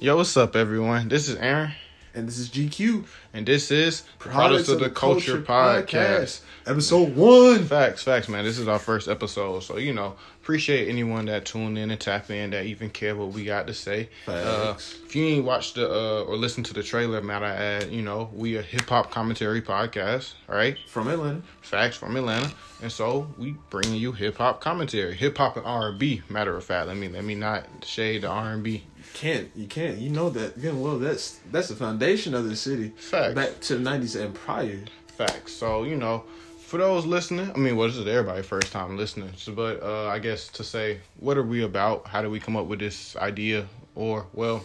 Yo, what's up, everyone? This is Aaron, And this is GQ. and this is Products of the Culture, Podcast. Episode one. Facts, facts, man. This is our first episode, so you know, appreciate anyone that tuned in and tap in that even care what we got to say. Uh, if you ain't watched the uh, or listened to the trailer, matter add, you know, we a hip hop commentary podcast, right? From Atlanta. Facts from Atlanta, and so we bringing you hip hop commentary, hip hop and R and B. Matter of fact, let me let me not shade the R and B. Can't you can't you know that again well that's that's the foundation of the city. Facts. Back to the nineties and prior. Facts. So you know, for those listening, I mean, well, this is everybody first time listening. So, but uh, I guess to say, what are we about? How do we come up with this idea? Or well,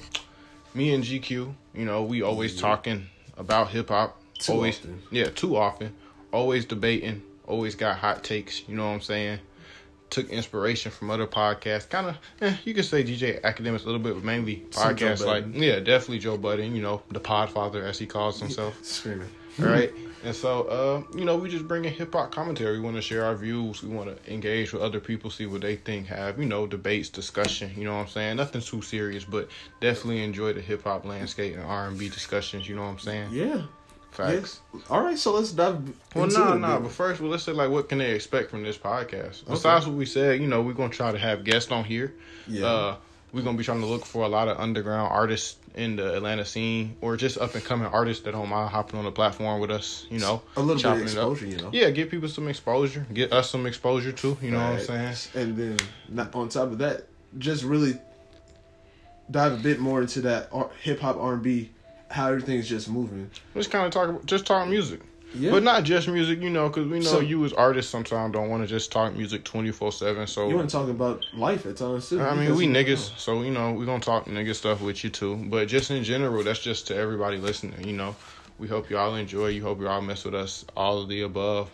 me and GQ, you know, we always talking about hip hop. Too Always, often. yeah, too often. Always debating. Always got hot takes. You know what I'm saying? Took inspiration from other podcasts. Kind of, eh, you could say DJ Akademiks a little bit, but mainly podcasts like, yeah, definitely Joe Budden. You know, the Podfather as he calls himself Screaming. Right? And so, uh, you know, we just bring a hip hop commentary. We want to share our views. We want to engage with other people, see what they think. Have you know debates, discussion. You know what I'm saying? Nothing too serious, but definitely enjoy the hip hop landscape and R and B discussions. You know what I'm saying? Yeah. Facts. Yes. All right, so let's dive Well, no, it. no. then. But first, well, let's say like, what can they expect from this podcast? Besides what we said, you know, we're gonna try to have guests on here. Yeah. Uh, we're gonna be trying to look for a lot of underground artists in the Atlanta scene, or just up and coming artists that don't mind hopping on the platform with us. You know, a little bit of exposure, you know. Yeah, give people some exposure. Get us some exposure too. You know what I'm saying? And then not, on top of that, just really dive a bit more into that hip hop R and B, how everything's just moving. Just kind of talk, just talk music, Yeah. but not just music. You know, because we know So- you as artists sometimes don't want to just talk music twenty four seven. So You want to talk about life at times too. I mean, we niggas, so you know we gonna talk nigga stuff with you too. But just in general, that's just to everybody listening. You know, we hope y'all enjoy. You hope y'all mess with us. All of the above.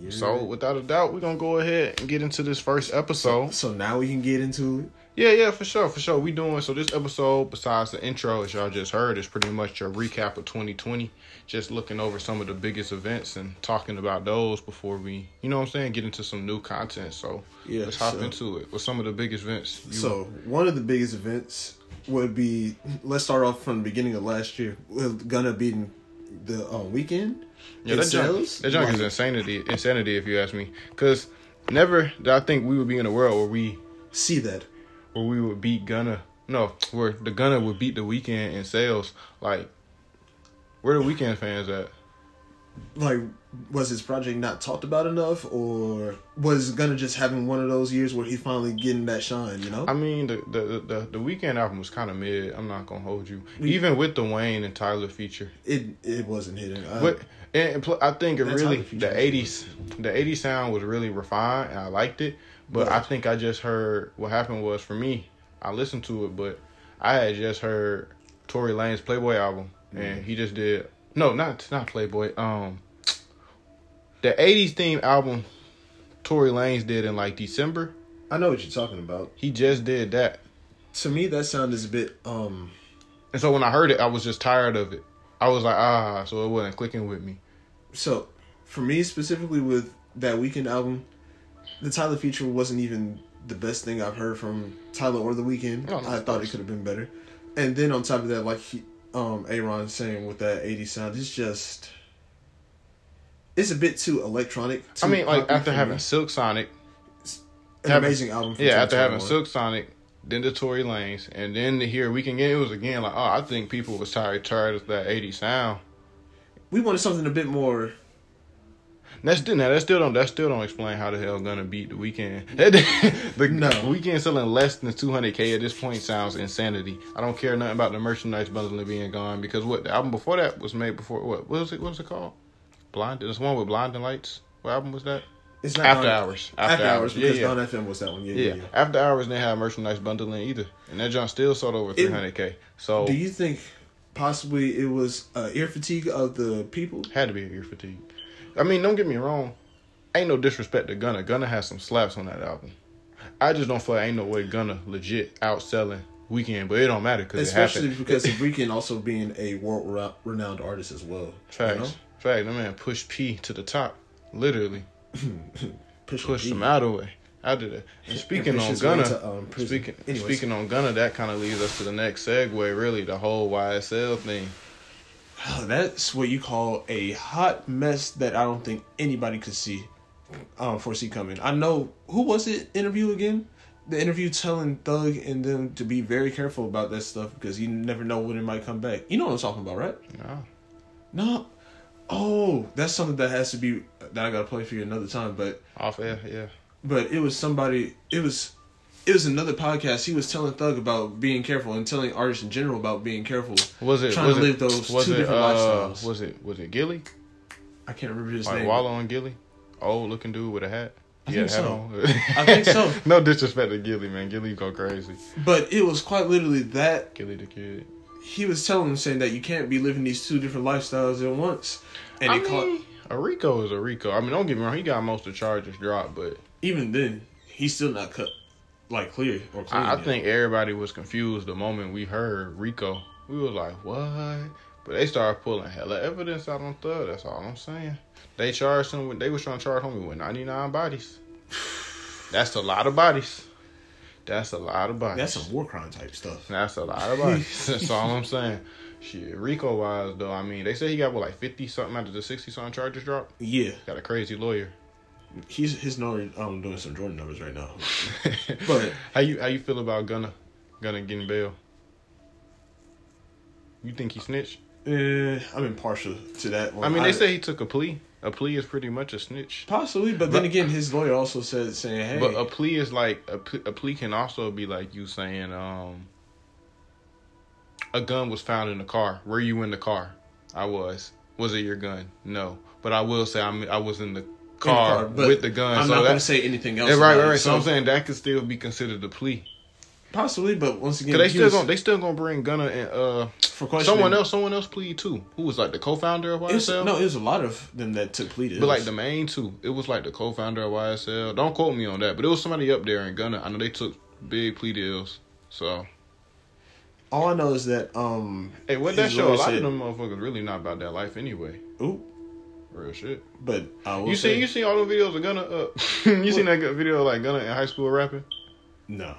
Yeah. So without a doubt, we're gonna go ahead and get into this first episode. So now we can get into it. Yeah, yeah, for sure, for sure. We doing so. This episode, besides the intro, as y'all just heard, is pretty much a recap of 2020. Just looking over some of the biggest events and talking about those before we, you know, what I'm saying, get into some new content. So Yeah, let's hop so- into it. With some of the biggest events? So one of the biggest events would be let's start off from the beginning of last year with Gunna beating the uh, Weeknd. yeah, that junk, that junk is insanity, insanity, if you ask me. Because never did I think we would be in a world where we see that. where we would beat Gunna. No, where the Gunna would beat the Weeknd in sales. Like, where the Weeknd fans at? Like, was his project not talked about enough, or was Gunna just having one of those years where he finally getting that shine? You know, I mean, the the the, the Weeknd album was kind of mid. I'm not gonna hold you. We- Even with the Wayne and Tyler feature, it it wasn't hitting. I, but and, I think it really the '80s the '80s sound was really refined and I liked it. But But- I think I just heard what happened was for me. I listened to it, but I had just heard Tory Lanez's Playboy album, and he just did no, not not Playboy. Um, the '80s theme album Tory Lanez did in like December. I know what you're talking about. He just did that. To me, that sound is a bit um. And so when I heard it, I was just tired of it. I was like, ah, so it wasn't clicking with me. So, for me specifically with that Weeknd album, the Tyler feature wasn't even the best thing I've heard from Tyler or the Weeknd. No, no, I thought it could have been better. And then on top of that, like he, um, Aaron saying with that 80 sound, it's just it's a bit too electronic. I mean, like after having me. Silk Sonic, an having- amazing album. Yeah, after having Silk Sonic, then the Tory Lanez, and then to hear Weeknd Game, it was again like, oh, I think people was tired tired of that 80 sound. we wanted something a bit more. That's still now that still don't that still don't explain how the hell Gunna beat the Weeknd. the No. Weeknd selling less than two hundred k at this point sounds insanity. I don't care nothing about the merchandise bundle being gone because what the album before that was made before what what was it what was it called? Blind. There's one with Blinding Lights. What album was that? It's not After Don- Hours. After, After, hours, Yeah, because yeah. Dawn FM was that one. Yeah, Yeah. yeah. yeah. After Hours they had merchandise bundling either, and that junk still sold over three hundred k. So Do you think possibly it was uh, ear fatigue of the people? had to be ear fatigue. I mean, don't get me wrong. Ain't no disrespect to Gunna. Gunna has some slaps on that album. I just don't feel like ain't no way Gunna legit outselling Weeknd, but it don't matter because it Especially because of Weeknd also being a world renowned artist as well. Facts, You know? fact. That man pushed P to the top, literally Push, pushed P. him out of the way. After that, and speaking on Gunna, to, um, speaking Anyways. speaking on Gunna, that kind of leads us to the next segue. Really, the whole YSL thing. That's what you call a hot mess that I don't think anybody could see, um, foresee coming. I know who was it interview again? The interview telling Thug and them to be very careful about that stuff because you never know when it might come back. You know what I'm talking about, right? No, No. Oh, that's something that has to be that I gotta play for you another time. But off air, yeah. but it was somebody. It was it was another podcast. He was telling Thug about being careful and telling artists in general about being careful. Was it Trying was to it, live those was two it, different uh, lifestyles. Was it was it Gillie? I can't remember his Like name. Wallo and Gillie, old looking dude with a hat. I had think so. I think so. no disrespect to Gillie, man. Gillie go crazy. But it was quite literally that Gillie Da Kid. he was telling him saying that you can't be living these two different lifestyles at once. And I he caught a RICO is a RICO. I mean, don't get me wrong. He got most of the charges dropped, but even then he's still not cut like clear or clean. I, I think everybody was confused the moment we heard RICO. We was like, what? But they started pulling hella evidence out on Thug. That's all I'm saying. They charged him with, they was trying to charge homie with 99 bodies. That's a lot of bodies. That's a lot of bodies. that's some war crime type stuff. That's a lot of bodies. That's all I'm saying. Shit, RICO wise though, I mean, they say he got what like 50 something out of the 60 something charges dropped. Yeah, Got a crazy lawyer. He's his number. I'm doing some Jordan numbers right now. But- how you how you feel about Gunna Gunna getting bail? You think he snitched? Uh, I'm impartial to that one. I mean, they say he took a plea. A plea is pretty much a snitch. possibly, but then again, his lawyer also said saying, "Hey, But a plea is like a, a plea can also be like you saying um a gun was found in the car. Were you in the car? I was. Was it your gun? No. But I will say I'm I was in the the car, with the gun. I'm so not going to say anything else. Yeah, right, right, right. So, I'm saying that could still be considered a plea. possibly, but once again, they still was- gonna they still gonna bring Gunna and uh for questioning. someone else someone else plead too. Who was like the co-founder of YSL? no, it was a lot of them that took plea deals. But like the main two, it was like the co-founder of YSL. Don't quote me on that, but it was somebody up there in Gunna. I know they took big plea deals. So all I know is that um, hey, what that show? A lot said- of them motherfuckers really not about that life anyway. ooh, Real shit. but I will You say, see, you see all the videos of Gunna. Uh, you seen that video of, like Gunna in high school rapping no.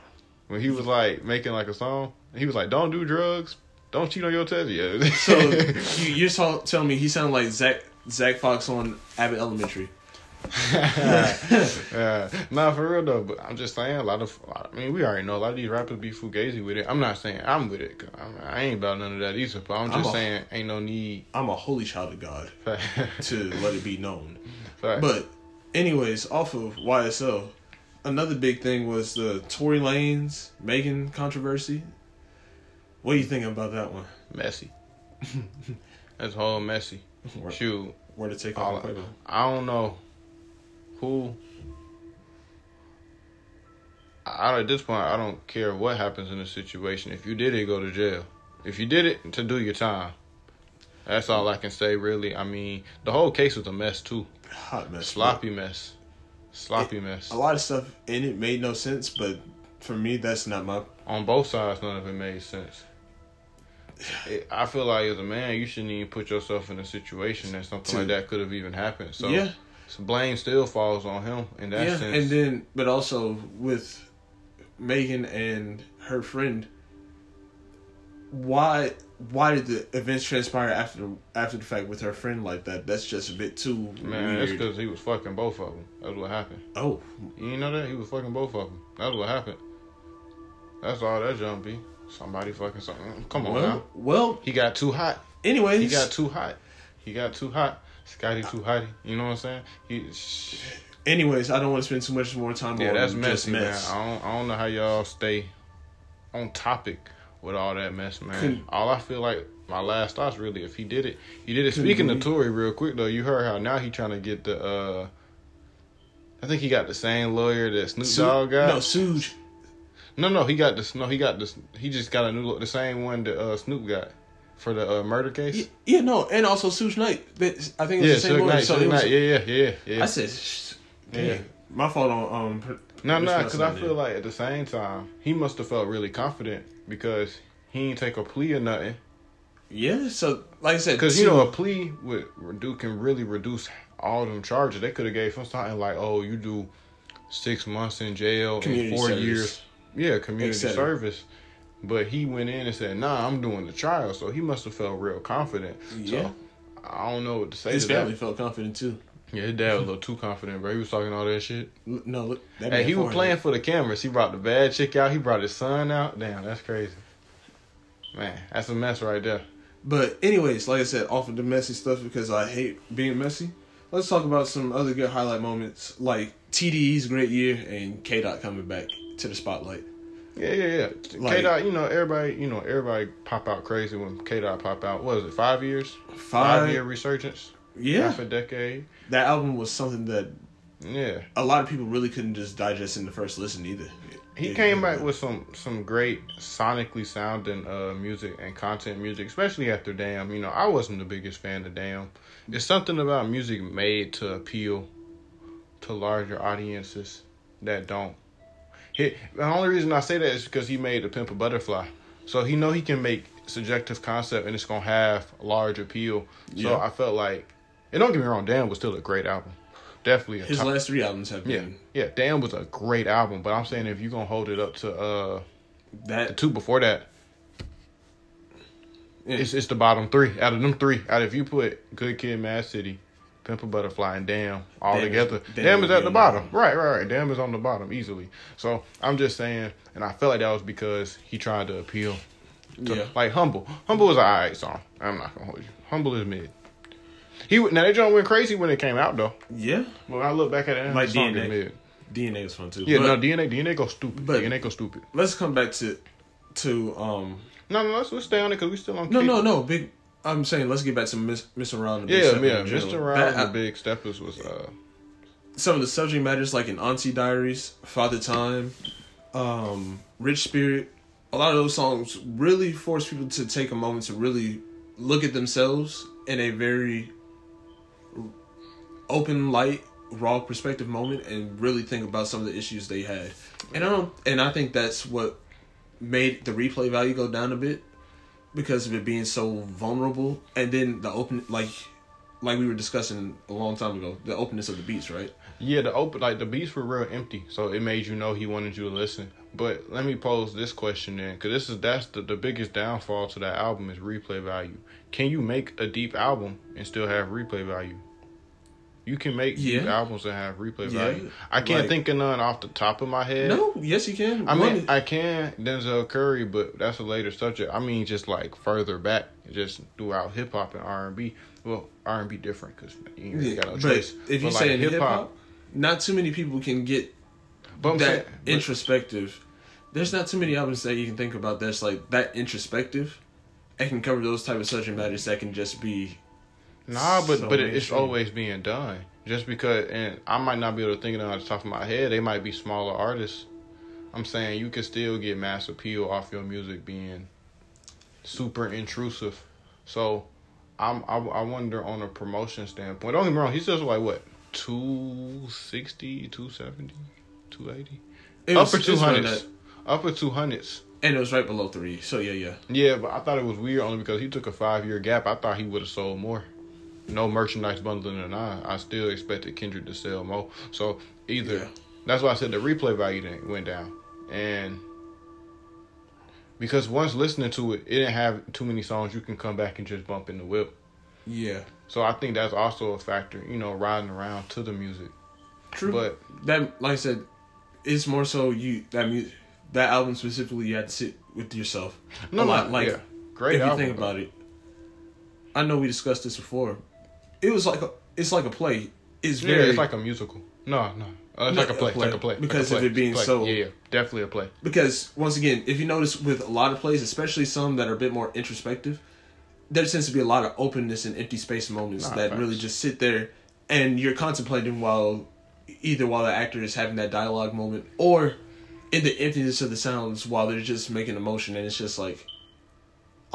when he was like making like a song. He was like, "Don't do drugs, don't cheat on your test." Yeah. So you, you're tell, telling me he sounded like Zack Zack Fox on Abbott Elementary? yeah, nah, for real though. But I'm just saying, a lot of, I mean, we already know a lot of these rappers be fugazi with it. I'm not saying I'm with it. I'm, I ain't about none of that either. But I'm I'm just a- saying, ain't no need. I'm a holy child of God to let it be known. But But anyways, off of YSL, another big thing was the Tory Lanez Megan controversy. What do you think about that one? messy. That's whole messy. Where, Shoot, where to take all off I don't know I, at this point, I don't care what happens in the situation. If you did it, go to jail. If you did it, to do your time. That's all I can say, really. I mean, the whole case was a mess too. Hot mess. Sloppy mess. Sloppy mess. A lot of stuff in it made no sense, but for me, that's not my. On both sides, none of it made sense. It, I feel like as a man, you shouldn't even put yourself in a situation that something To- like that could have even happened. So, yeah, so blame still falls on him in that yeah, sense. and then but also with Megan and her friend. Why? Why did the events transpire after the after the fact with her friend like that? That's just a bit too Man, that's because he was fucking both of them. That's what happened. Oh, You know that? He was fucking both of them. That's what happened. That's all that jump be. Somebody fucking something. Come on well, now. well. He got too hot. Anyways, He got too hot. He got too hot. Scotty too hotty. You know what I'm saying? He, anyways, I don't want to spend too much more time yeah, on that's messy, mess. man. I don't, I don't know how y'all stay on topic with all that mess, man. All I feel like my last thoughts really, if he did it, he did it. Speaking of believe- Tory, real quick though, you heard how now he trying to get the. uh I think he got the same lawyer that Snoop Su- Dogg got. No, Suge. No, no, he got this. No, he got this. He just got a new, look the same one that uh, Snoop got for the uh, murder case. Yeah, yeah, no, and also Suge Knight. That I think it was yeah, the same Suge lawyer. Knight, so Suge it was, Knight. Yeah, yeah, yeah, yeah. I said, Shh, dang, Yeah. my fault on um. no, no, because I feel like at the same time he must have felt really confident because he ain't take a plea or nothing. yeah. So like I said, Because you know a plea with reduce can really reduce all them charges. They could have gave him something like, oh, you do six months in jail Community and four service. years. Yeah, community service. But he went in and said, "Nah, I'm doing the trial." So he must have felt real confident. Yeah. So I don't know what to say His to family that. felt confident too. Yeah, his dad was a little too confident, bro. He was talking all that shit. No, look. That Hey, he was playing for the cameras. He brought the bad chick out. He brought his son out. Damn, that's crazy. Man, that's a mess right there. But anyways, like I said, off of the messy stuff because I hate being messy. Let's talk about some other good highlight moments like TDE's great year and K Dot coming back to the spotlight. Yeah, yeah, yeah. Like- K Dot, you know, everybody, you know, everybody pop out crazy when K Dot pop out. What was it? Five years? Five, year resurgence? yeah, Half a decade? that album was something that Yeah. a lot of people really couldn't just digest in the first listen either. He If came you- back with some some great sonically sounding uh music and content music, especially after Damn. You know, I wasn't the biggest fan of Damn. It's something about music made to appeal to larger audiences that don't. He, the only reason I say that is because he made a Pimp a Butterfly, so he know he can make subjective concept and it's gonna have large appeal. So Yeah. I felt like, and don't get me wrong, Damn was still a great album, definitely a His top, last three albums have yeah, been yeah. Damn was a great album, but I'm saying if you're gonna hold it up to uh the that. two before that, Yeah. it's it's the bottom three out of them three. Out of if you put Good Kid, Mad City, Pimp a Butterfly, and Damn all Damn is- together, Damn Damn, is at the bottom. Right, right, right. Damn is on the bottom easily. So I'm just saying, and I felt like that was because he tried to appeal. To, Yeah. Like Humble, Humble was an alright song. I'm not gonna hold you. Humble is mid. He now that joint went crazy when it came out though. yeah, when I look back at it, Like DNA. is mid. DNA was fun too. Yeah, But no DNA, DNA go stupid. but- DNA go stupid. let's come back to to um. No, no, let's, let's stay on it because we still on. No, K- no, no. Big. I'm saying let's get back to Miss Mr. Big Yeah, yeah. Mr. Round That- and the Big Steppers was uh some of the subject matters like in Auntie Diaries, Father Time, um, Rich Spirit, a lot of those songs really force people to take a moment to really look at themselves in a very open, light, raw perspective moment and really think about some of the issues they had. And I don't and I think that's what made the replay value go down a bit because of it being so vulnerable and then the open like like we were discussing a long time ago, the openness of the beats, right? yeah the open like the beats were real empty, so it made you know he wanted you to listen. But let me pose this question then, because this is that's the the biggest downfall to that album is replay value. Can you make a deep album and still have replay value? You can make Yeah. albums that have replay Yeah, value. I can't like- think of none off the top of my head. No, yes, you can. I One mean, is- I can Denzel Curry, but that's a later subject. I mean, just like further back, just throughout hip hop and R and B. Well, R and B different because you ain't yeah, got no choice. if you say like, hip hop, not too many people can get that saying, but- introspective. There's not too many albums that you can think about that's like that introspective. and can cover those type of subject matters that can just be Nah, but so but it, it's always being done. Just because, and I might not be able to think of it on the top of my head. They might be smaller artists. I'm saying you can still get mass appeal off your music being super intrusive. So, I'm I, I wonder on a promotion standpoint. Don't get me wrong. He says like what 260, 270, 280, it upper it was around 200s, that. upper 200s. and it was right below three. So yeah, yeah. Yeah, but I thought it was weird only because he took a five year gap. I thought he would have sold more. No merchandise bundling or not. I still expected Kendrick to sell more. So either Yeah. that's why I said the replay value didn't went down. And because once listening to it, it didn't have too many songs you can come back and just bump in the whip. Yeah, So I think that's also a factor, you know, riding around to the music. true. But that, like I said, it's more so you that mu- that album specifically. You had to sit with yourself. no, a lot. Like yeah. great if album. you think about it, I know we discussed this before. It was like a, it's like a play. It's yeah, very it's like a musical. No, no. Uh, it's No, like a play. a It's like a play. Like a Because of it being so- Yeah, yeah, definitely a play. because once again, if you notice with a lot of plays, especially some that are a bit more introspective, there tends to be a lot of openness and empty space moments Nah, that facts. really just sit there and you're contemplating while either while the actor is having that dialogue moment or in the emptiness of the sounds while they're just making emotion and it's just like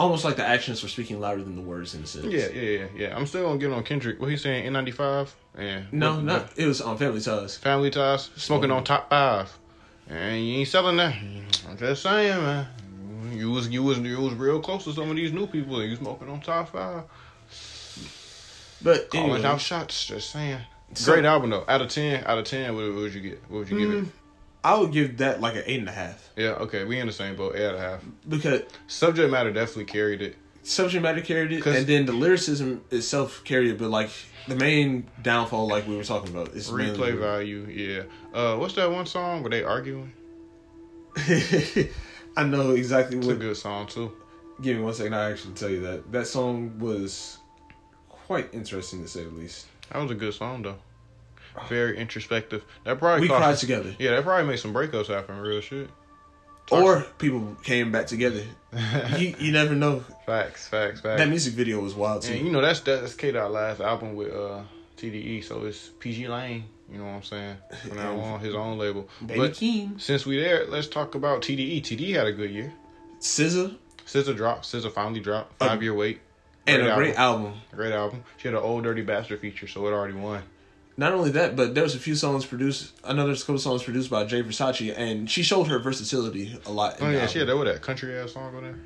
almost like the actions were speaking louder than the words in a sense. Yeah, yeah, yeah, yeah. I'm still gonna get on Kendrick. What he's saying, N95? Yeah. No, what- not it was on Family Ties. Family ties, smoking Smoking. on top five, and you ain't selling that. I'm just saying, man. You was you was you was real close to some of these new people, and you smoking on top five, But calling anyway, out shots. Just saying. So- Great album though. Out of ten, out of ten, what, would you get? What would you give Mm. it? I would give that like an eight and a half Yeah, okay, we in the same boat. Eight and a half. because Subject matter definitely carried it. subject matter carried it, and then the lyricism itself carried it. But like the main downfall, like we were talking about, is mainly- Replay value, yeah. Uh, what's that one song where they arguing? I know exactly It's a what. good song too. Give me one second. I actually tell you that that song was quite interesting to say the least. That was a good song though. Very introspective. That probably We cost- cried together, Yeah, that probably made some breakups happen. Real shit. or people came back together. you you never know. Facts, facts, facts. That music video was wild too. and you know that's that's K Dot last album with uh TDE, so it's pgLang. You know what I'm saying? From now on, his own label. Baby but since we there, let's talk about TDE. TDE had a good year. SZA, SZA dropped. SZA finally dropped. Five year wait. and Great a great album. Great album. She had an old dirty bastard feature, so it already won. Not only that, but there was a few songs produced. Another couple songs produced by Jay Versace, and she showed her versatility a lot. Oh yeah, she had that that country ass song on there.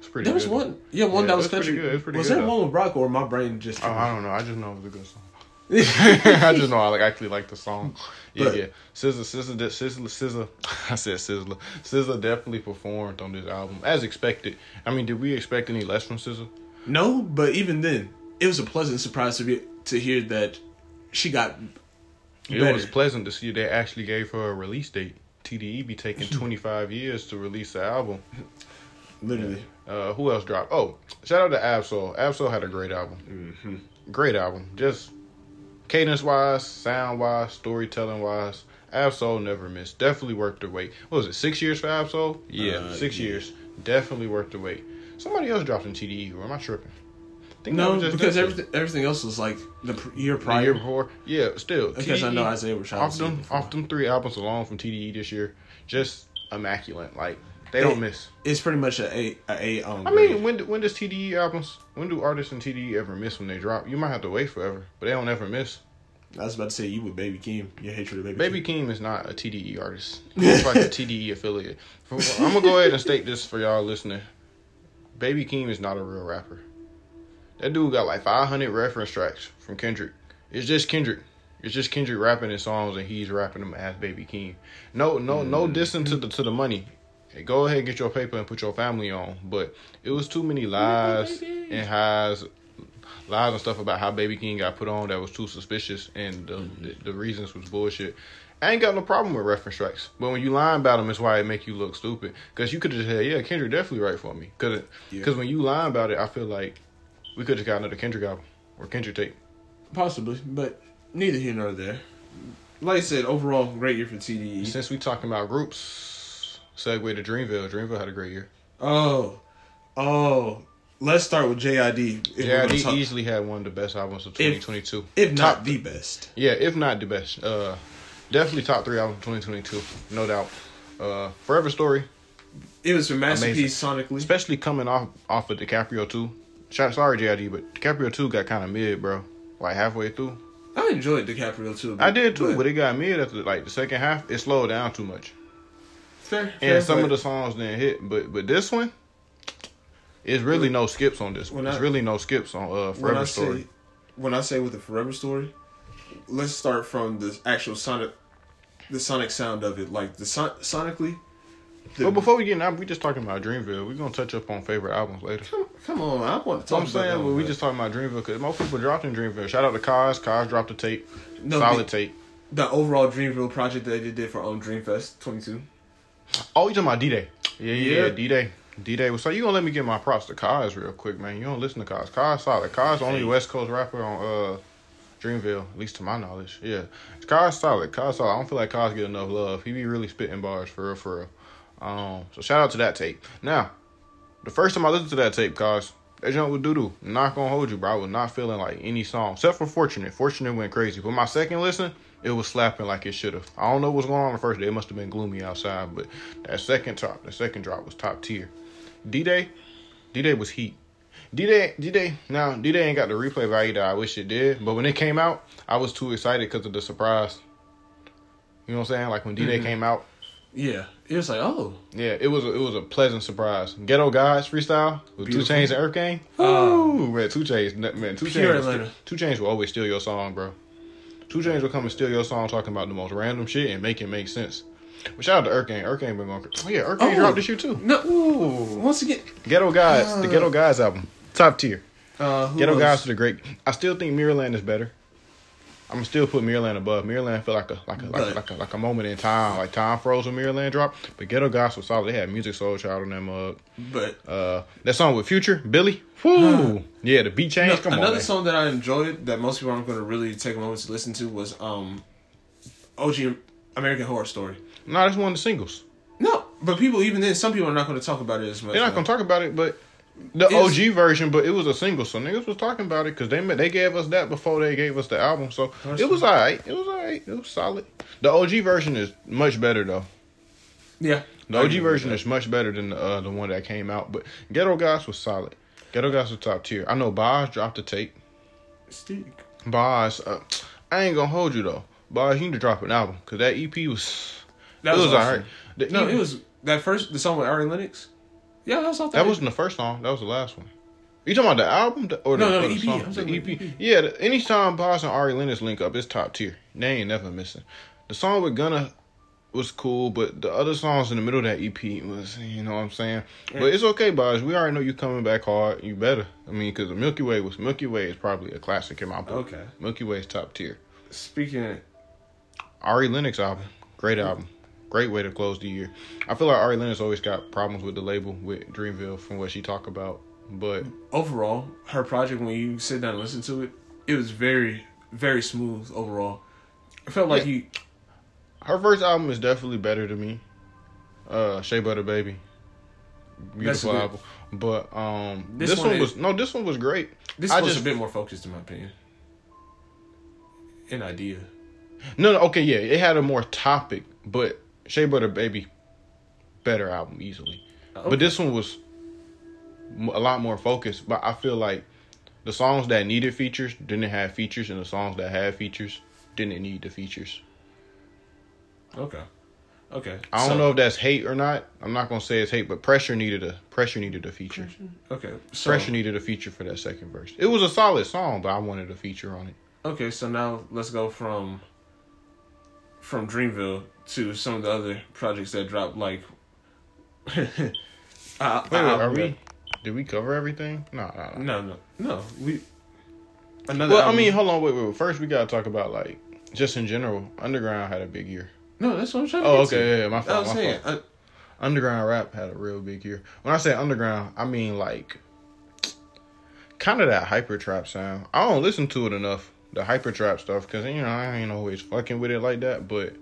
It's pretty. There was good. one, yeah, one Yeah, that was was pretty country. good, was pretty was good, there though. one with Brock or my brain just? Oh, I don't know. I just know it was a good song. I just know I like actually like the song. Yeah, But- yeah. SZA, de- SZA, SZA. I said SZA. SZA definitely performed on this album as expected. I mean, did we expect any less from SZA? No, but even then, it was a pleasant surprise to be to hear that she got It better. was pleasant to see they actually gave her a release date. TDE be taking 25 years to release the album. literally. Uh, who else dropped? Oh, shout out to Ab-Soul. Ab-Soul had a great album. Mm-hmm. Great album. Just cadence wise, sound wise, storytelling wise. Ab-Soul never missed. Definitely worth the wait. What was it? Six years for Ab-Soul? Yeah, Uh, six yeah. years. Definitely worth the wait. Somebody else dropped in TDE, or am I tripping? I think No, just because everything everything else was like the pr- year the prior. year before. Yeah, still. because I know Isaiah Rashad. off them, off them three albums alone from TDE this year, just immaculate. Like they don't miss. It's pretty much a a, a, a um. I mean, when do- when does TDE albums? When do artists in TDE ever miss when they drop? You might have to wait forever, but they don't ever miss. I was about to say you with Baby Keem, your hatred of Baby. Baby Keem. Keem is not a TDE artist. It's like a TDE affiliate. I'm gonna go ahead and state this for y'all listening. Baby Keem is not a real rapper. That dude got like 500 reference tracks from Kendrick. It's just Kendrick. It's just Kendrick rapping his songs and he's rapping them as Baby Keem. No, no, no dissing to the to the money. Hey, go ahead, get your paper and put your family on. But it was too many lies and highs, lies and stuff about how Baby Keem got put on that was too suspicious and the, the, the reasons was bullshit. I ain't got no problem with reference tracks, but when you lying about them, it's why it make you look stupid. Cause you could have just said, "Yeah, Kendrick definitely right for me." Cause, it, Yeah. cause when you lying about it, I feel like we could have got another Kendrick album or Kendrick tape. Possibly, but neither here nor there. Like I said, overall, great year for TDE. Since we talking about groups, segue to Dreamville. Dreamville had a great year. Oh, oh. Let's start with JID. if he talk- easily had one of the best albums of 2022. if not Top- the best. Yeah, if not the best. Uh, definitely top three album 2022, no doubt. Uh, Forever Story, It was a masterpiece sonically. especially coming off off of DiCaprio 2. Sorry, JID, but DiCaprio 2 got kind of mid, bro. Like halfway through. I enjoyed DiCaprio too. I did too, but, it got mid after like the second half. It slowed down too much, fair. and fair, some but of the songs didn't hit. But but this one, it's really no skips on this. one. It's I- really no skips on uh when Forever I Story. say when I say with the Forever Story, let's start from the actual sonic, the sonic sound of it, like the son- sonically. The, But before we get out, we just talking about Dreamville. We're gonna touch up on favorite albums later. come, come on, I want to So talk I'm about saying, that but one, we but- just talking about Dreamville because most people dropped in Dreamville. Shout out to Cozz. Cozz dropped a tape, no, solid the, tape. the overall Dreamville project that they did for um Dreamfest 22. Oh, you talking about D Day? Yeah, yeah, Yeah. yeah D Day. D Day. So you gonna let me get my props to Cozz real quick, man? You don't listen to Cozz. Cozz solid. Cozz the only Hey. West Coast rapper on uh Dreamville, at least to my knowledge. Yeah, Cozz solid. Cozz solid. I don't feel like Cozz get enough love. He be really spitting bars for real, for real. Um, so shout out to that tape. Now, the first time I listened to that tape, Cozz, that jump with Doodoo. Not gonna hold you, bro. I was not feeling like any song except for Fortunate. Fortunate went crazy. But my second listen, it was slapping like it should have. I don't know what's going on the first day. It must have been gloomy outside, but that second top, the second drop was top tier. D Day, D Day was heat. D Day, D Day. Now D Day ain't got the replay value that I wish it did, but when it came out, I was too excited because of the surprise. You know what I'm saying? Like when D Day came out, Yeah, it was like oh, yeah, it was a, it was a pleasant surprise. Ghetto Gods freestyle with 2 Chainz and EarthGang. Oh. Ooh, man, 2 Chainz, man, 2 Chainz. 2 Chainz will always steal your song, bro. 2 Chainz will come and steal your song talking about the most random shit and make it make sense. But shout out to EarthGang. EarthGang been going. Oh yeah, EarthGang Oh. dropped this year too. No, Ooh. once again, Ghetto Gods, the Uh. Ghetto Gods album, top tier. uh, Ghetto else? Guys to the great. I still think Mirrorland is better. I'm still put Mirrorland above. Mirrorland felt like a like a like, a, like a like a moment in time. Like time froze when Mirrorland dropped. But Ghetto was solid. They had Musiq Soulchild on that mug. but Uh, that song with Future, Billi. Whoo, yeah, the beat change. No, Come another man. song that I enjoyed that most people aren't going to really take a moment to listen to was um, OG American Horror Story. No, that's one of the singles. No, but people even then, some people are not going to talk about it as much. They're not gonna talk about it, but the OG version. But it was a single, so niggas was talking about it because they they gave us that before they gave us the album. So it was alright. It was alright. It was solid. The OG version is much better though. Yeah, The OG version is much better than the uh, the one that came out. But Ghetto Gods was solid. Ghetto Gods was top tier. I know Bas dropped the tape. Stick. Bas, uh, I ain't gonna hold you though. Bas, you need to drop an album because that EP was That it was, awesome. alright. No, it was that first the song with Ari Lennox. Yeah, that's all That That wasn't the first song. That was the last one. You talking about the album or the, No, no, the EP. song? I'm The EP. EP. Yeah, the, anytime Bas and Ari Lennox link up, it's top tier. They ain't never missing. The song with Gunna was cool, but the other songs in the middle of that EP was, you know what I'm saying. But it's okay, Bas. We already know you coming back hard. You better. I mean, because the Milky Way was Milky Way is probably a classic in my book. Okay. Milky Way is top tier. Speaking, Ari Lennox album, great album. Great way to close the year. I feel like Ari Lennox always got problems with the label with Dreamville from what she talked about, but overall, her project when you sit down and listen to it, it was very, very smooth overall. It felt like Yeah. you. Her first album is definitely better to me. Uh, Shea Butter Baby, beautiful album. But um, This this, one one, is- was no, this one was great. This I was just- a bit more focused, in my opinion. An idea. No, no, okay, yeah, it had a more topic, but Shea Butter Baby, better album easily. Okay. But this one was a lot more focused. But I feel like the songs that needed features didn't have features, and the songs that had features didn't need the features. Okay. Okay. I don't So- know if that's hate or not. I'm not gonna say it's hate, but pressure needed a pressure needed a feature. Okay. So, Pressure needed a feature for that second verse. It was a solid song, but I wanted a feature on it. Okay, so now let's go from from Dreamville to some of the other projects that dropped. Like, uh, Wait, wait, are we? Did we cover everything? No, no, no. No, no. We another. Well, I mean, hold on, wait, wait. wait. First, we gotta talk about like just in general. Underground had a big year. no. That's what I'm trying to. Say. Oh, okay, to. yeah, yeah, my I fault, was my saying, fault. uh, Underground rap had a real big year. When I say underground, I mean like kind of that hyper trap sound. I don't listen to it enough, the hyper trap stuff, because you know I ain't always fucking with it like that. But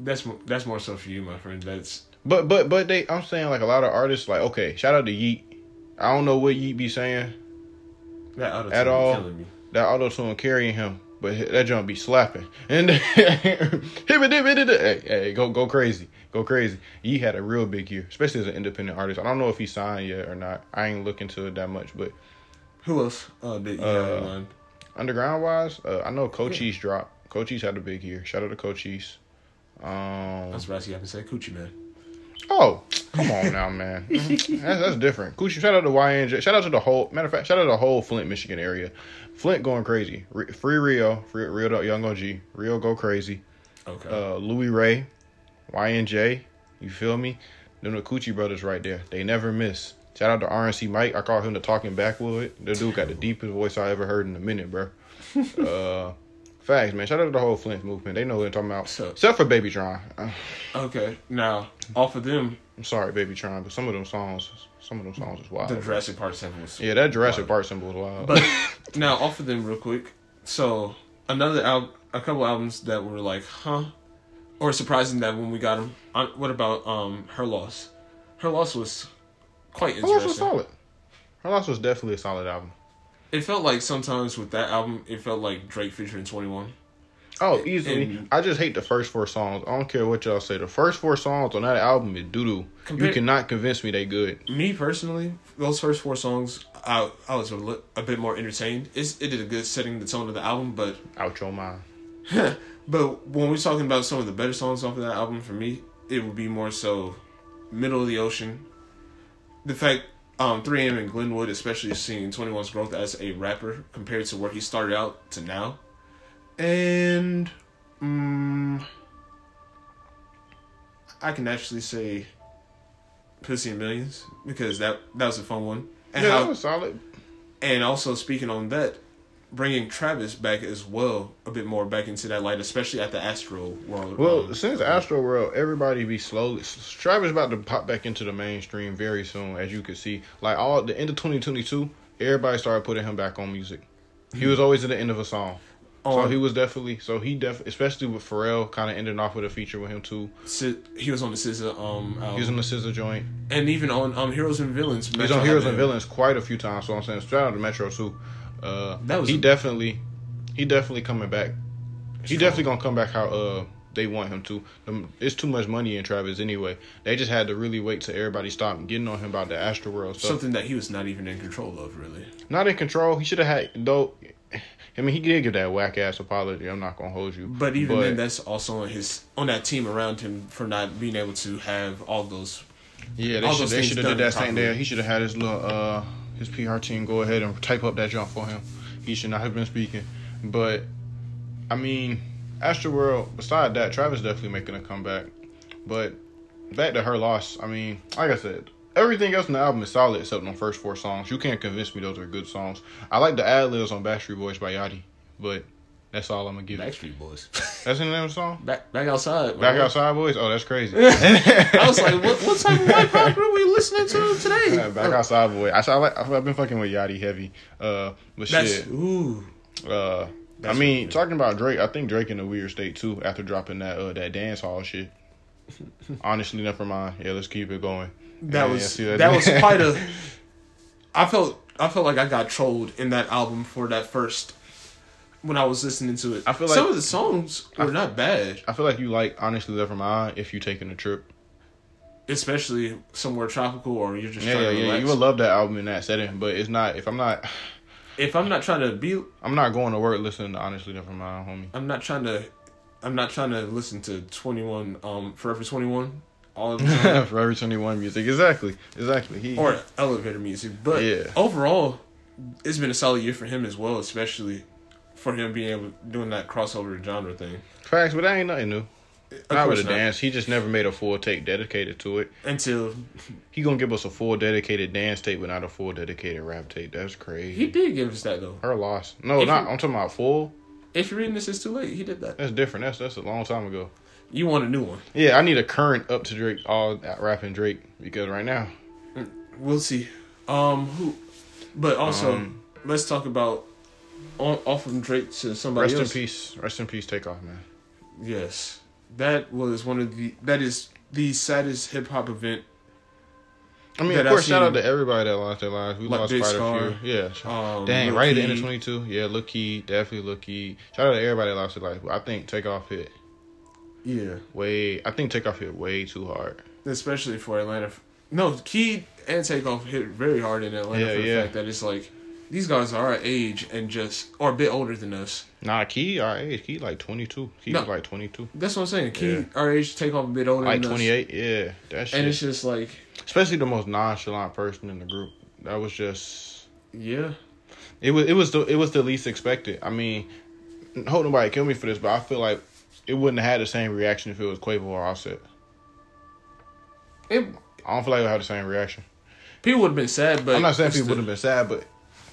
that's that's more so for you, my friend. That's but but but they, I'm saying like a lot of artists, like okay, shout out to Yeat. I don't know what Yeat be saying. that auto At all. me. that auto tune carrying him, but that jump be slapping. And hey, hey, go go crazy, go crazy. He had a real big year, especially as an independent artist. I don't know if he signed yet or not. I ain't looking to it that much, but Who else? Uh, did you Uh, have in mind? Underground wise, uh, I know Cochise dropped. Cochise had a big year. Shout out to Cochise. I Um, was about to say, I can say Coochie Man. oh, come on now, man. that's, that's different. Coochie, shout out to YN Jay. Shout out to the whole. Matter of fact, shout out to the whole Flint, Michigan area. Flint going crazy. Re- free Rio, free Rio Young OG. Rio go crazy. Okay. uh, Louie Ray, YN Jay. You feel me? Them the Coochie brothers right there. They never miss. Shout out to RMC Mike. I call him the talking backwood. The dude got the deepest voice I ever heard in a minute, bro. uh, facts, man. Shout out to the whole Flint movement. They know what I'm talking about. So- Except for Baby Tron. Okay. Now, off of them, I'm sorry, Baby Tron, but some of them songs, some of them songs is wild. the Jurassic Park sample was. yeah, that Jurassic Park symbol is wild. But now, off of them, real quick. So another album, a couple albums that were like, huh, or surprising that when we got them. What about um her loss? Her loss was quite interesting. Her Loss was solid. Her Loss was definitely a solid album. It felt like sometimes with that album, it felt like Drake featuring Twenty One. Oh, easily. And- I just hate the first four songs. I don't care what y'all say. The first four songs on that album is doo doo. You cannot convince me they good. Me personally, those first four songs, I I was a, li- a bit more entertained. It's, it did a good setting the tone of the album, but Out your mind. But when we're talking about some of the better songs off of that album, for me, it would be more so Middle of the Ocean. The fact um 3AM and Glenwood, especially seeing 21's growth as a rapper compared to where he started out to now, And mm, I can actually say Pussy and Millions because that that was a fun one. And yeah, how that was solid. and also speaking on that, bringing Travis back as well a bit more back into that light, especially at the Astro World. Well, um, since Astro World, everybody be slowly. Travis about to pop back into the mainstream very soon, as you can see. Like all the end of 2022, everybody started putting him back on music. He was always at the end of a song, so he was definitely. So he def, especially with Pharrell, kind of ending off with a feature with him too. He was on the SZA um album. He was on the Scissor joint. and even on um Heroes and Villains. He's on Heroes and. Villains quite a few times. So I'm saying, shout out to Metro too. Uh, That was he a- definitely, he definitely coming back. He Strong. definitely gonna come back how uh they want him to. Um, It's too much money in Travis anyway. They just had to really wait till everybody stopped getting on him about the Astro World stuff. Something that he was not even in control of, really. Not in control. He should have had though. I mean, he did give that whack ass apology. I'm not gonna hold you. But even then, that's also on his on that team around him for not being able to have all those. yeah, they should they should have did that same day. He should have had his little uh his PR team go ahead and type up that jump for him. He should not have been speaking. But I mean, Astro World. Beside that, Travis definitely making a comeback. But back to her loss. I mean, like I said, everything else in the album is solid except on first four songs. You can't convince me those are good songs. I like the ad libs on Backstreet Boys by Yachty, but that's all I'm gonna give. you. Backstreet Boys. That's in the name of the song. back back outside. Back outside boys. Oh, that's crazy. I was like, what, what type of white pop are we listening to today? Yeah, Back outside boy. I, I like. I've been fucking with Yachty heavy. Uh, but That's shit. ooh. Uh, I mean, talking about Drake, I think Drake in a weird state too after dropping that uh that dance hall shit. Honestly, never mind. Yeah, let's keep it going. That was that, that- was quite a. I felt I felt like I got trolled in that album for that first when I was listening to it. I feel like some of the songs were not bad, I feel like you like honestly never mind if you're taking a trip. especially somewhere tropical or you're just Yeah, trying yeah, to yeah. You would love that album in that setting, but it's not. If I'm not, if I'm not trying to be, I'm not going to work listening to honestly never mind, homie. I'm not trying to, I'm not trying to listen to Twenty One, um, Forever Twenty One, all of the time. Forever 21 music, exactly, exactly. He or elevator music. But Yeah. overall, it's been a solid year for him as well, especially for him being able doing that crossover genre thing. facts, but that ain't nothing new. Of Not with a dance. He just never made a full take dedicated to it. Until He gonna give us a full dedicated dance tape, but not a full dedicated rap tape. That's crazy. he did give us that though. Her loss. No, If not. you- I'm talking about full. If you're reading this, it's too late. He did that. That's different. That's that's a long time ago. You want a new one? Yeah, I need a current up to Drake, all rapping Drake because right now, We'll see. Um, who? But also, Um, let's talk about on, off from Drake to somebody rest in peace, rest in peace, Takeoff, man. Yes, that was one of the that is the saddest hip hop event. I mean, of course, shout out to everybody that lost their lives. We Like lost Big quite Scar, a few. Yeah. Um, Dang, Lil right at the end of 22. Yeah, Lil Key, definitely Lil Key. Shout out to everybody that lost their life. I think Takeoff hit Yeah, way. I think Takeoff hit way too hard. especially for Atlanta. No, Key and Takeoff hit very hard in Atlanta Yeah, for the yeah. fact that it's like these guys are our age and just or a bit older than us. Nah, Key, our age, Key like 22. Key No. like 22. That's what I'm saying. Key, Yeah. our age, Takeoff a bit older Like 28, yeah. That us, shit. and it's just like, Especially the most nonchalant person in the group. That was just. yeah, It was it was the it was the least expected. I mean, hope nobody kill me for this, but I feel like it wouldn't have had the same reaction if it was Quavo or Offset. it. I don't feel like it would have the same reaction. People would have been sad, but I'm not saying people would have been sad, but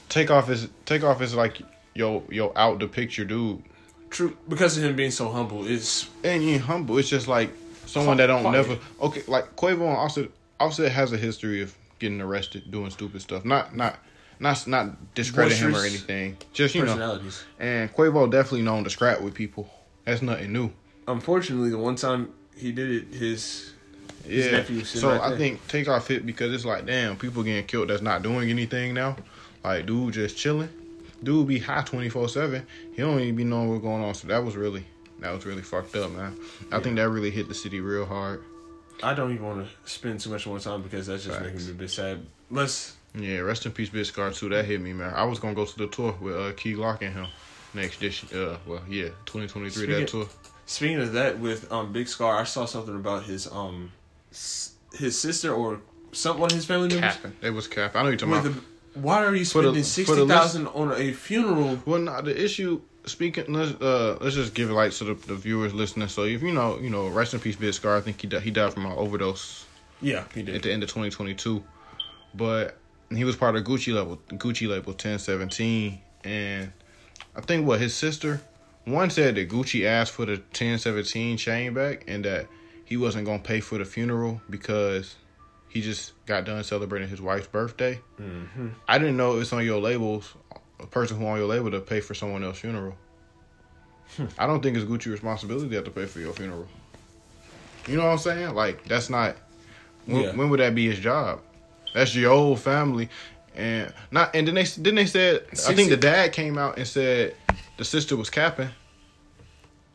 Takeoff is Takeoff is like yo yo out the picture dude, true because of him being so humble. Is and you humble. It's just like someone that don't Quiet. never okay like Quavo and Offset. Offset has a history of getting arrested doing stupid stuff. Not not not not discrediting him or anything. Just you know, and Quavo definitely known to scrap with people. That's nothing new. Unfortunately, the one time he did it, his His Yeah. nephew So right I there. think Takeoff hit because it's like, damn, people getting killed that's not doing anything now. Like, dude just chilling. Dude be high twenty four seven. He don't even be knowing what's going on. So that was really that was really fucked up, man. I think that really hit the city real hard. I don't even want to spend too much more time because that's just Facts. making me a bit sad. Let's Yeah, rest in peace, Big Scar too. That hit me, man. I was gonna go to the tour with uh, Key Glock and him next this uh well yeah twenty twenty three that Speaking- tour. speaking of that with um Big Scar, I saw something about his um s- his sister or some one his family members. Capping. It was cap. I know you're talking With about. the, why are you spending sixty the list- thousand on a funeral? Well, no, the issue speaking, let's uh, let's just give it like to the, the viewers listening. So if you know, you know, rest in peace, Big Scar. I think he died, he died from an overdose Yeah, he did at the end of 2022. But he was part of Gucci level, Gucci label 1017, and I think what his sister, one said that Gucci asked for the 1017 chain back, and that he wasn't gonna pay for the funeral because he just got done celebrating his wife's birthday. Mm-hmm. I didn't know it was on your labels, a person who on your label to pay for someone else's funeral. I don't think it's Gucci responsibility to have to pay for your funeral. You know what I'm saying? Like that's not. When, Yeah. when would that be his job? That's your whole family, and not. And then they then they said I think the dad came out and said the sister was capping.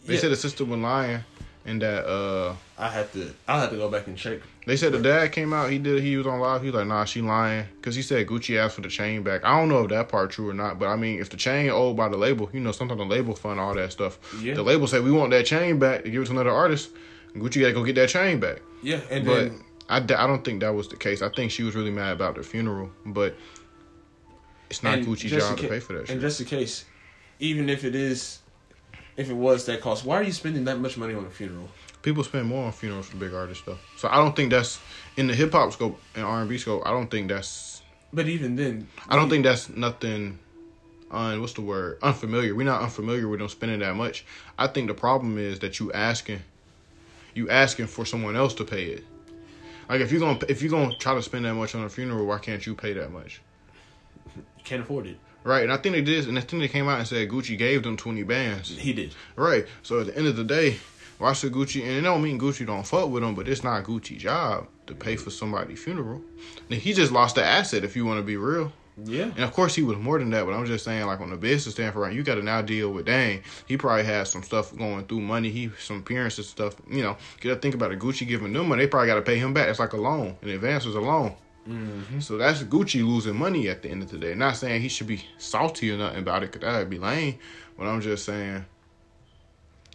They Yeah. said the sister was lying, and that uh I had to. I had to go back and check. they said the dad came out. He did. He was on live. He was like, "Nah, she lying," because he said Gucci asked for the chain back. I don't know if that part true or not, but I mean, if the chain owed by the label, you know, sometimes the label fund all that stuff. Yeah. The label said we want that chain back to give it to another artist. Gucci got to go get that chain back. Yeah, and But then I, I don't think that was the case. I think she was really mad about the funeral, but it's not Gucci's job in to pay for that And shit. just in case, even if it is, if it was that cost, why are you spending that much money on a funeral? People spend more on funerals for big artists though, so I don't think that's in the hip hop scope and R and B scope. I don't think that's But even then, I don't think that's nothing. Un, what's the word? Unfamiliar. We're not unfamiliar with them spending that much. I think the problem is that you asking, you asking for someone else to pay it. Like if you're gonna if you're gonna try to spend that much on a funeral, why can't you pay that much? can't afford it. Right, and I think they did, and I think they came out and said Gucci gave them twenty bands. He did. Right, so at the end of the day, why should Gucci? And it don't mean Gucci don't fuck with them, but it's not Gucci's job to pay for somebody's funeral. And he just lost the asset. If you want to be real. Yeah. And of course, he was more than that. But I'm just saying, like on the business standpoint, you got to now deal with Dang. He probably has some stuff going through money. He some appearances stuff. You know, you got to think about it. Gucci giving them money. They probably got to pay him back. It's like a loan. An advance is a loan. So that's Gucci losing money at the end of the day. Not saying he should be salty or nothing about it, cause that'd be lame. But I'm just saying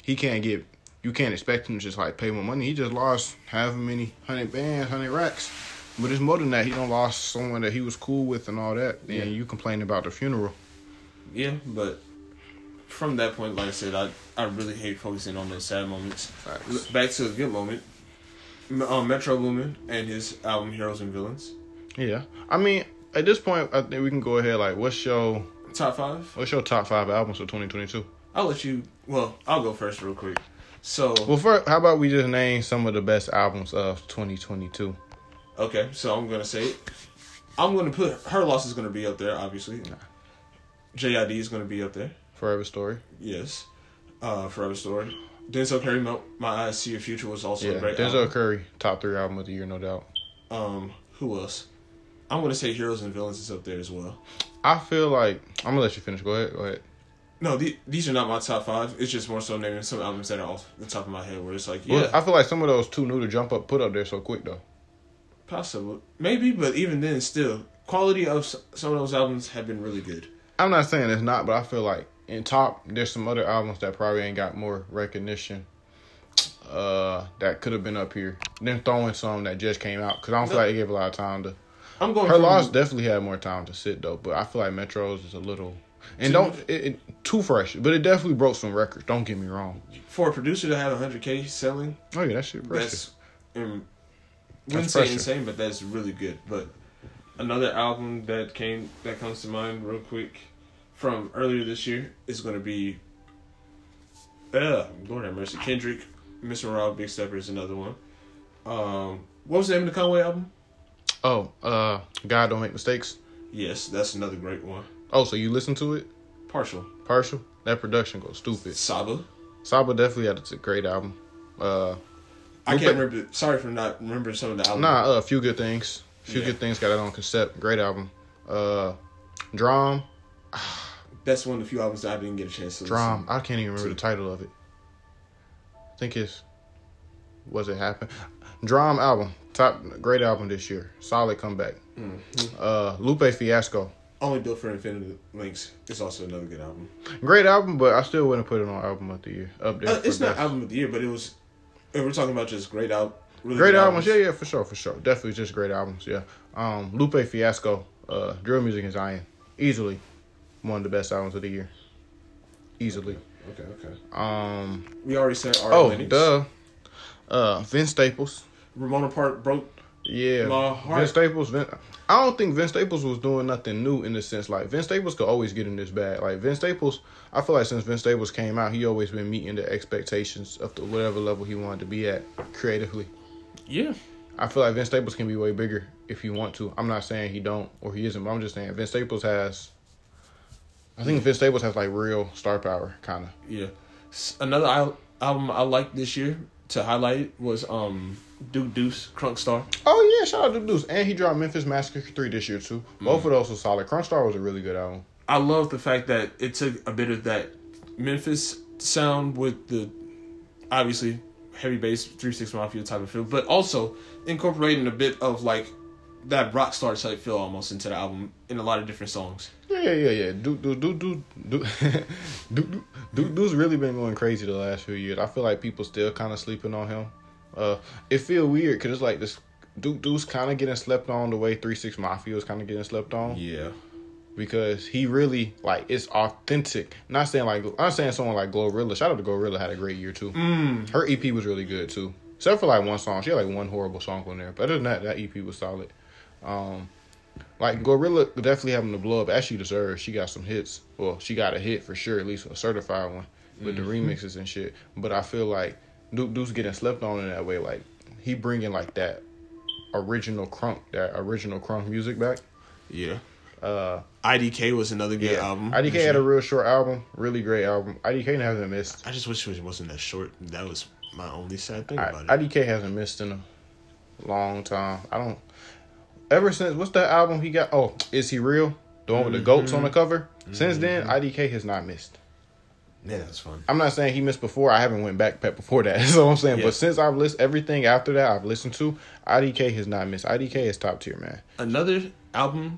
he can't get. You can't expect him to just like pay more money. He just lost however many hundred bands, hundred racks. But it's more than that. He don't lost someone that he was cool with and all that. Yeah. And you complain about the funeral. Yeah, but from that point, like I said, I I really hate focusing on those sad moments. Facts. Back to the good moment. Um, Metro Boomin and his album Heroes and Villains. Yeah. I mean, at this point, I think we can go ahead. Like, what's your Top five. what's your top five albums for 2022? I'll let you. Well, I'll go first real quick. So Well, first, how about we just name some of the best albums of 2022? okay, so I'm gonna say it. I'm gonna put her loss is gonna be up there, obviously. JID is gonna be up there. Forever Story. Yes. Uh, Forever Story. Denzel Curry, My, My Eyes See Your Future was also Yeah. a great Denzel album. Curry, top three album of the year, no doubt. Um, who else? I'm gonna say Heroes and Villains is up there as well. I feel like I'm gonna let you finish. Go ahead. Go ahead. No, the, these are not my top five. It's just more so naming some albums that are off the top of my head where it's like, yeah, Well, I feel like some of those too new to jump up, put up there so quick though. possible. Maybe, but even then, still, quality of some of those albums have been really good. I'm not saying it's not, but I feel like in top, there's some other albums that probably ain't got more recognition. Uh, that could have been up here. Then throwing some that just came out because I don't feel like it gave a lot of time to. I'm going Her from- loss definitely had more time to sit though, but I feel like Metro's is a little and don't it, it, too fresh, but it definitely broke some records. Don't get me wrong. for a producer to have 100k selling. Oh yeah, that shit precious. That's um, That's wouldn't say insane, but that's really good. But another album that came that comes to mind real quick from earlier this year is going to be, uh, Lord have mercy, Kendrick, Mr. Morale, Big Stepper is another one. Um, what was the name of the Conway album? Oh, uh, God don't make mistakes. Yes, that's another great one. Oh, so you listen to it Partial. partial? That production goes stupid. Saba. Saba definitely had a great album. Uh, I can't remember. Sorry for not remembering some of the albums. nah, uh, a few good things. A few Yeah. good things got it on concept. Great album. Uh, Drum, That's one of the few albums that I didn't get a chance to listen to. Drum. I can't even remember the title of it. I think it's was it happen? Drum album, top great album this year. Solid comeback. Mhm. Uh, Lupe Fiasco, Only Built for Infinity Links It's also another good album. great album, but I still wouldn't put it on album of the year up there. Uh, it's not best. album of the year, but it was. If we're talking about just great out, really Great good albums, yeah, yeah, for sure, for sure. Definitely just great albums, yeah. Um, Lupe Fiasco, uh, Drill Music in Zion. easily one of the best albums of the year. easily. Okay, okay. Um, We already said R. oh, Lennox. duh. Uh, Vince Staples. Ramona Park broke. Yeah, My heart- Vince Staples. Vin, I don't think Vince Staples was doing nothing new in the sense like Vince Staples could always get in this bag. Like Vince Staples, I feel like since Vince Staples came out, he always been meeting the expectations of the whatever level he wanted to be at creatively. Yeah. I feel like Vince Staples can be way bigger if you want to. I'm not saying he don't or he isn't, but I'm just saying Vince Staples has. I think Vince Staples has like real star power, kind of. Yeah. Another al- album I like this year to highlight was um Duke Deuce Crunk Star. Oh yeah, shout out to Deuce, and he dropped Memphis Massacre three this year too. Both of those were solid. Crunk Star was a really good album. I love the fact that it took a bit of that Memphis sound with the obviously heavy bass three six mafia type of feel, but also incorporating a bit of like that rock star type feel almost into the album in a lot of different songs. Yeah, yeah, yeah. Duke, Duke, Duke, Duke, Duke, Duke, Duke's really been going crazy the last few years. I feel like people still kind of sleeping on him. Uh, it feel weird because it's like this Duke Deuce's kind of getting slept on the way Three Six Mafia was kind of getting slept on. Yeah. Because he really like it's authentic. Not saying like I'm saying someone like Glorilla. Shout out to Glorilla had a great year too. Mm. Her EP was really good too. Except for like one song, she had like one horrible song on there. But other than that, that EP was solid. Um, like Glorilla definitely having the blow up as she deserves. She got some hits. Well, she got a hit for sure, at least a certified one with the remixes and shit. But I feel like Duke Deuce's getting slept on in that way. Like he bringing like that original crunk, that original crunk music back. Yeah. Uh, IDK was another good yeah, album. IDK had a real short album, really great album. IDK hasn't missed. I just wish it wasn't that short. That was my only sad thing I, about it. IDK hasn't missed in a long time. I don't. Ever since what's that album he got? Oh, is he real? The one with the goats on the mm-hmm. cover. Since then, mm-hmm. IDK has not missed. Yeah, that's fun. I'm not saying he missed before. I haven't went back before that. That's all I'm saying. Yeah. But since I've listened everything after that, I've listened to IDK has not missed. IDK is top tier, man. Another album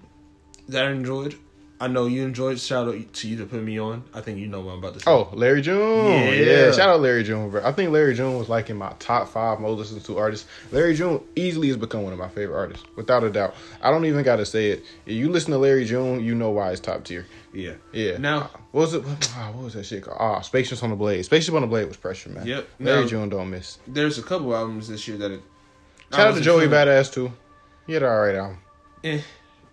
that I enjoyed. I know you enjoyed. Shout out to you to put me on. I think you know what I'm about to say. Oh, Larry June. Yeah. Yeah. Shout out Larry June, bro. I think Larry June was like in my top five most listened to artists. Larry June easily has become one of my favorite artists, without a doubt. I don't even got to say it. If you listen to Larry June, you know why it's top tier. yeah. Yeah. Now- what was it? ah, what was that shit called? Ah, Spaceship on the Blade. Spaceship on the Blade was pressure, man. Yep. Larry Now- June don't miss. There's a couple albums this year that. It, Shout out to Joey Badass too. He had an alright album. Eh,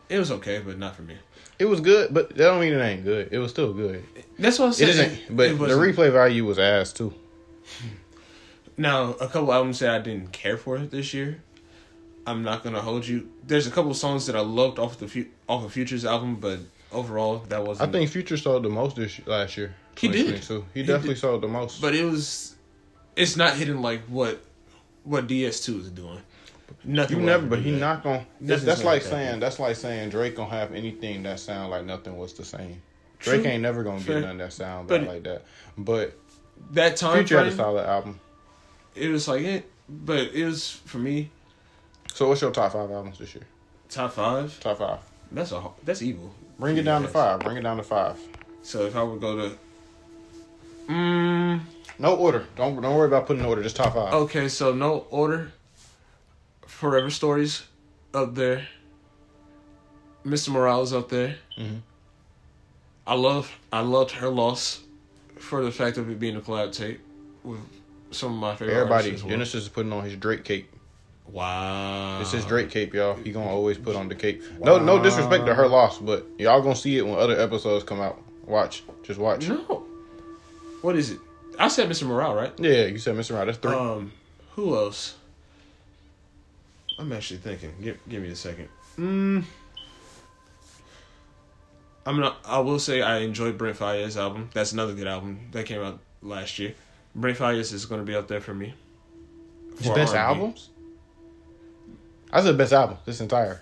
it was okay, but not for me. It was good, but that don't mean it ain't good. It was still good. That's what I'm saying. isn't, but It the replay value was ass too. Now, a couple albums that I didn't care for this year. I'm not gonna hold you. There's a couple songs that I loved off the fu- off of Future's album, but overall that wasn't. I think Future sold the most this last year. He did. 2022. He, He definitely did. sold the most. but it was. It's not hitting like what what DS2 is doing. Nothing. You never, but he that. not gonna. That's, that's like saying that's like saying Drake gonna have anything that sound like nothing was the same. True. Drake ain't never gonna Fair. get none that sound But- like that. But that time Future had a frame. solid album. It was like it, but it was for me So what's your top five albums this year? top five. Top five. That's a that's evil. Bring it down to five. Bring it down to five. So if I would go to, mm, No order. Don't don't worry about putting order. Just top five. okay, so no order. Forever Stories up there. Mr. Morales up there. Mhm. I love I loved her loss for the fact of it being a collab tape with some of my favorite Everybody, artists as well. Genesis is putting on his Drake cape. Wow. It's his Drake cape, y'all. He gonna always put on the cape. No, no disrespect to her loss, but y'all gonna see it when other episodes come out. Watch, just watch. No. What is it? I said Mr. Morale, right? Yeah, you said Mr. Right. That's three. Um, who else? I'm actually thinking. Give give me a second. Mm. I'm not. I will say I enjoyed Brent Faiyaz album. That's another good album that came out last year. Brent Faiyaz is going to be up there for me. His For best R&B. albums? I said best album. This entire.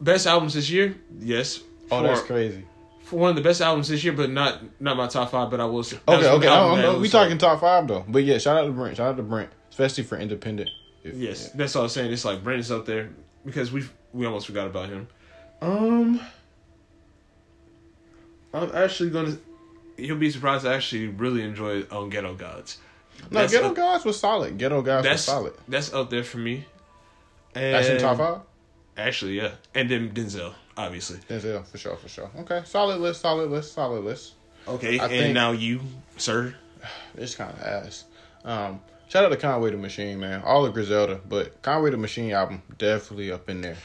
Best albums this year? Yes. Oh, for, that's crazy. for one of the best albums this year, but not not my top five. But I will say. Okay, okay. album No, that no, we talking top five though. But yeah, shout out to Brent. Shout out to Brent, especially for independent. If- Yes, yeah. that's all I'm saying. It's like Brandon's up there because we we almost forgot about him. Um, I'm actually gonna. You'll be surprised. I actually really enjoyed on Ghetto Gods. No, That's Ghetto up- Gods was solid. Ghetto Gods was solid. That's up there for me. And That's in top five. Actually, yeah, and then Denzel obviously. Denzel for sure, for sure. Okay, solid list, solid list, solid list. Okay, I and think- now you, sir. It's kind of ass. Um, shout out to Conway the Machine, man. All of Griselda, but Conway the Machine album definitely up in there.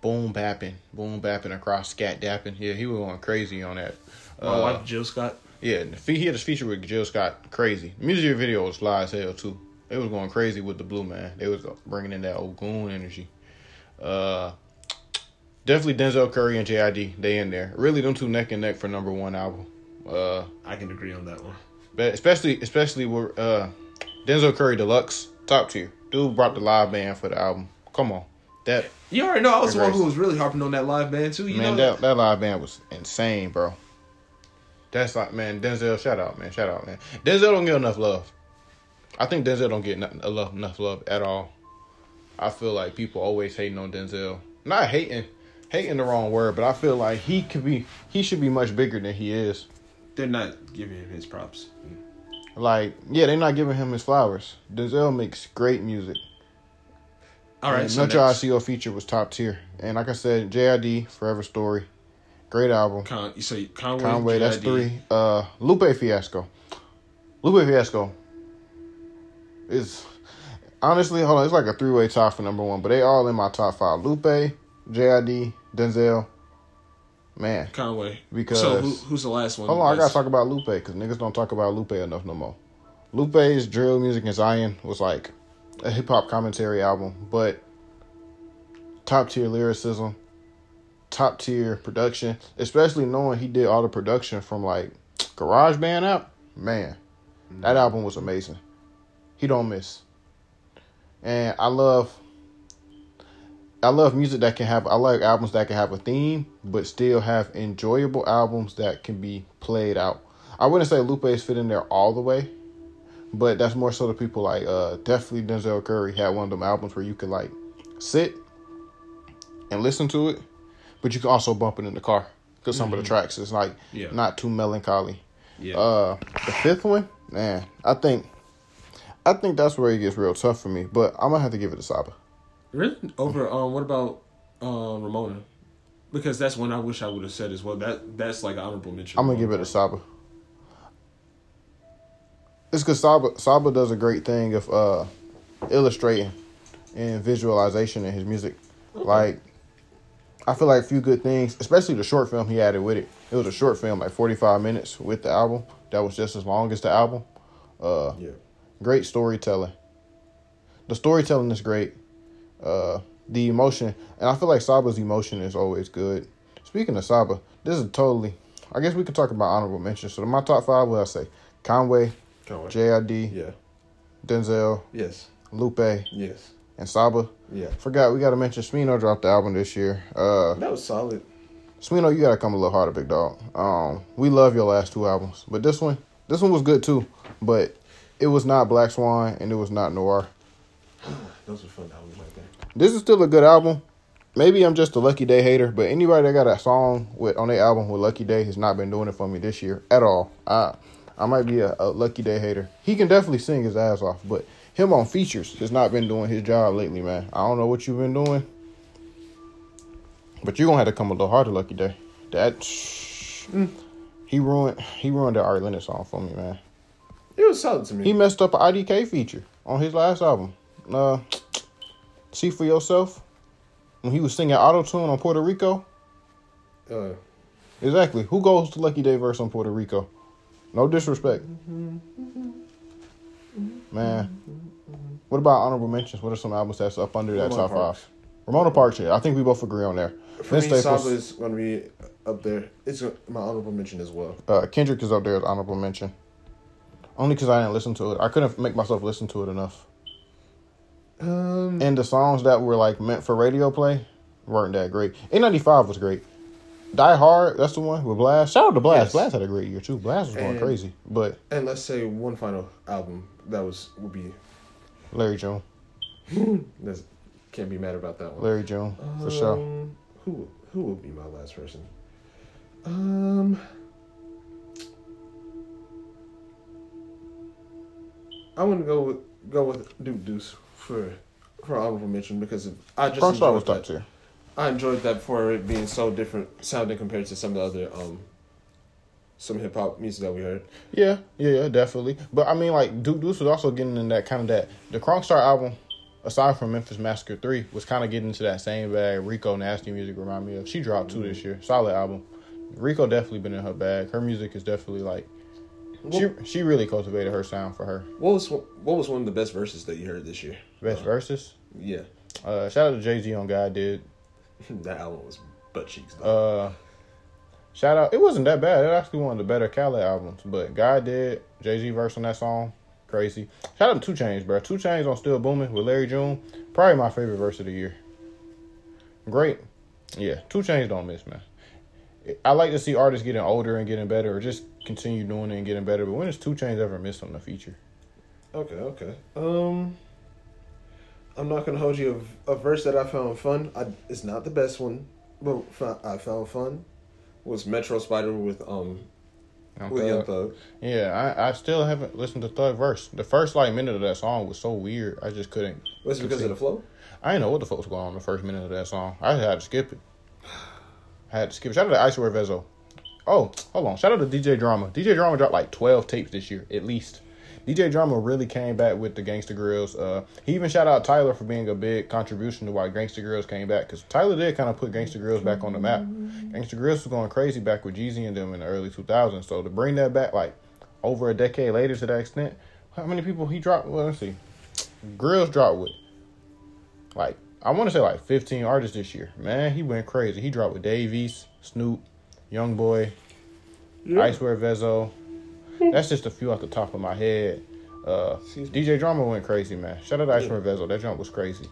Boom bapping, boom bapping across scat dapping. Yeah, he was going crazy on that. My Uh, wife Jill Scott. Yeah, and the fe- he had this feature with Jill Scott, crazy. The music video was fly as hell too. They was going crazy with the blue man. They was bringing in that old goon energy. Uh, definitely Denzel Curry and JID. They in there. Really, them two neck and neck for number one album. Uh, I can agree on that one. but especially especially with uh, Denzel Curry Deluxe, top tier. Dude brought the live band for the album. Come on, that You already know I was the one who was really harping on that live band too. You man, know that that live band was insane, bro. That's like man, Denzel. Shout out, man. Shout out, man. Denzel don't get enough love. I think Denzel don't get enough enough, enough love at all. I feel like people always hating on Denzel. Not hating, hating the wrong word, but I feel like he could be. He should be much bigger than he is. they're not giving him his props. Like, yeah, they're not giving him his flowers. Denzel makes great music. All right, And so next, feature was top tier, and like I said, JID Forever Story, great album. Con, you say Conway. Conway, that's three. Uh, Lupe Fiasco. Lupe Fiasco is honestly, hold on, it's like a three way tie for number one, but they all in my top five. Lupe, JID, Denzel. Man, Conway. Because- so who, who's the last one? hold on, I gotta talk about Lupe because niggas don't talk about Lupe enough no more. Lupe's drill music in Zion was like a hip hop commentary album, but top tier lyricism, top tier production, especially knowing he did all the production from like Garage Band app. Man, that mm. album was amazing. He don't miss. And I love I love music that can have I like albums that can have a theme but still have enjoyable albums that can be played out. I wouldn't say Lupe's fit in there all the way, but that's more so the people like uh definitely Denzel Curry had one of them albums where you could like sit and listen to it, but you can also bump it in the car because some of the tracks is like Yeah. not too melancholy. Yeah. Uh, the fifth one, man, I think, I think that's where it gets real tough for me. But I'm gonna have to give it to Saba. Really? Over. Um. What about um Ramona? Because that's one I wish I would have said as well. That that's like honorable mention. I'm gonna give it to Saba. It's because Saba Saba does a great thing of uh, illustrating and visualization in his music. Like, I feel like a few good things, especially the short film he added with it. It was a short film, like 45 minutes with the album. That was just as long as the album. Uh, Yeah. great storytelling. The storytelling is great. Uh, the emotion, and I feel like Saba's emotion is always good. Speaking of Saba, this is totally. I guess we could talk about honorable mentions. So my top five, what I say, Conway, Conway. JID, Yeah. Denzel, Yes. Lupe, Yes. and Saba. Yeah. Forgot we got to mention Smino dropped the album this year. Uh, That was solid. Smino, you gotta come a little harder, big dog. Um, we love your last two albums, but this one, this one was good too. But it was not Black Swan and it was not Noir. Those were fun albums. This is still a good album. Maybe I'm just a Lucky Daye hater, but anybody that got a song with on their album with Lucky Daye has not been doing it for me this year at all. I I might be a, a Lucky Daye hater. He can definitely sing his ass off, but him on features has not been doing his job lately, man. I don't know what you've been doing, but you're gonna have to come a little harder, Lucky Daye. That he ruined he ruined the Ari Lennox song for me, man. It was solid to me. He messed up an IDK feature on his last album. Uh, See for yourself. When he was singing auto tune on Puerto Rico. uh, Exactly. Who goes to Lucky Daye verse on Puerto Rico? No disrespect. Man. What about honorable mentions? What are some albums that's up under that Ramona top Parks. five? Ramona Parks, yeah. I think we both agree on there. for Vince me, Staples, Saba is going to be up there. It's my honorable mention as well. uh, Kendrick is up there as honorable mention. Only because I didn't listen to it. I couldn't make myself listen to it enough. Um, And the songs that were like meant for radio play weren't that great. N95 was great. Die Hard, that's the one with Blxst. Shout out to Blxst. Yes. Blxst had a great year too. Blxst was going And- crazy. But and let's say one final album that was would be Larry June. that's can't be mad about that one. Larry June, for sure. Um, Who who would be my last person? Um, I want to go with go with Duke Deuce for for honorable mention because I just Crunk enjoyed was top that. tier. I enjoyed that for it being so different sounding compared to some of the other um some hip hop music that we heard. Yeah, yeah, yeah, definitely. But I mean, like Duke Deuce was also getting in that kind of that the Star album, aside from Memphis Massacre Three, was kind of getting into that same bag. Rico Nasty music remind me of. She dropped two this year, solid album. Rico definitely been in her bag. Her music is definitely like she she really cultivated her sound for her. What was what was one of the best verses that you heard this year? Best verses. Yeah, Uh, shout out to Jay Z on God did. that album was butt cheeks. Though. Uh, shout out. It wasn't that bad. It was actually one of the better Khaled albums. But God did Jay Z verse on that song. Crazy. Shout out to 2 Chainz, bro. 2 Chainz on Still Booming with Larry June. Probably my favorite verse of the year. Great. Yeah, 2 Chainz don't miss, man. I like to see artists getting older and getting better, or just continue doing it and getting better. But when has 2 Chainz ever missed on the feature? Okay, okay. Um, I'm not gonna hold you a, a verse that I found fun. I, it's not the best one, but I found fun. Was Metro Spider with um with Young Thug? Yeah, I, I still haven't listened to Thug verse. The first like minute of that song was so weird. I just couldn't. Was it because of the flow? I didn't know what the fuck was going on the first minute of that song. I had to skip it. I had to skip. it. Shout out to Icewear Vezo. Oh, hold on. Shout out to DJ Drama. DJ Drama dropped like twelve tapes this year, at least. DJ Drama really came back with the Gangsta Grillz. Uh, he even shout out Tyler for being a big contribution to why Gangsta Grillz came back because Tyler did kind of put Gangsta Grillz back on the map. Gangsta Grillz was going crazy back with Jeezy and them in the early 2000s. So to bring that back like over a decade later to that extent, how many people he dropped? Well, let's see. Grillz dropped with like I want to say like 15 artists this year. Man, he went crazy. He dropped with Davies, Snoop, Young Boy, Icewear Vezo. That's just a few off the top of my head. Uh, DJ Drama went crazy, man. Shout out to Ice Icewear Vezo. That jump was crazy.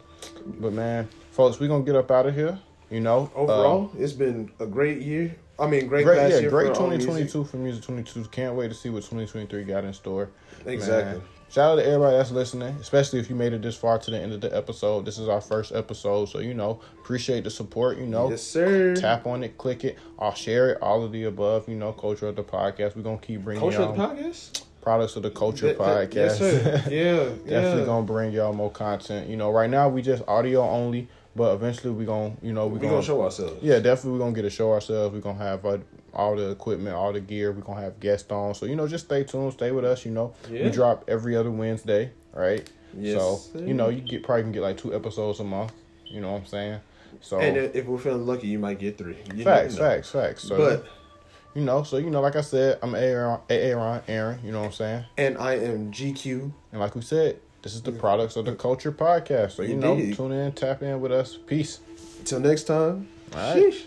But man, folks, we gonna get up out of here. You know, Overall, Uh, it's been a great year. I mean, great, great, yeah, year great for all 2022 for Music 22. Can't wait to see what 2023 got in store. Exactly. Man. Shout out to everybody that's listening, especially if you made it this far to the end of the episode. This is our first episode, so you know, appreciate the support. You know, Yes, sir. tap on it, click it, I'll share it. All of the above. You know, culture of the podcast. We're gonna keep bringing Culture y'all of the podcast. products of the culture That- that- podcast. Yes, sir. Yeah, Definitely yeah. gonna bring y'all more content. You know, right now we just audio only, but eventually we gonna, you know, we We gonna, gonna show ourselves. yeah, definitely we're gonna get to show ourselves. We're gonna have uh, all the equipment, all the gear. We're gonna have guests on. So, you know, just stay tuned, stay with us, you know. Yeah. We drop every other Wednesday, right? Yes, so, you know, you get probably can get like two episodes a month. You know what I'm saying? So And if we're feeling lucky, you might get three. You facts, facts, facts. So But you know, so you know, like I said, I'm Aaron Aaron Aaron, you know what I'm saying? and I am GQ. And like we said, this is the products of the culture podcast. So you know, tune in, tap in with us. Peace. Till next time. All right. Sheesh.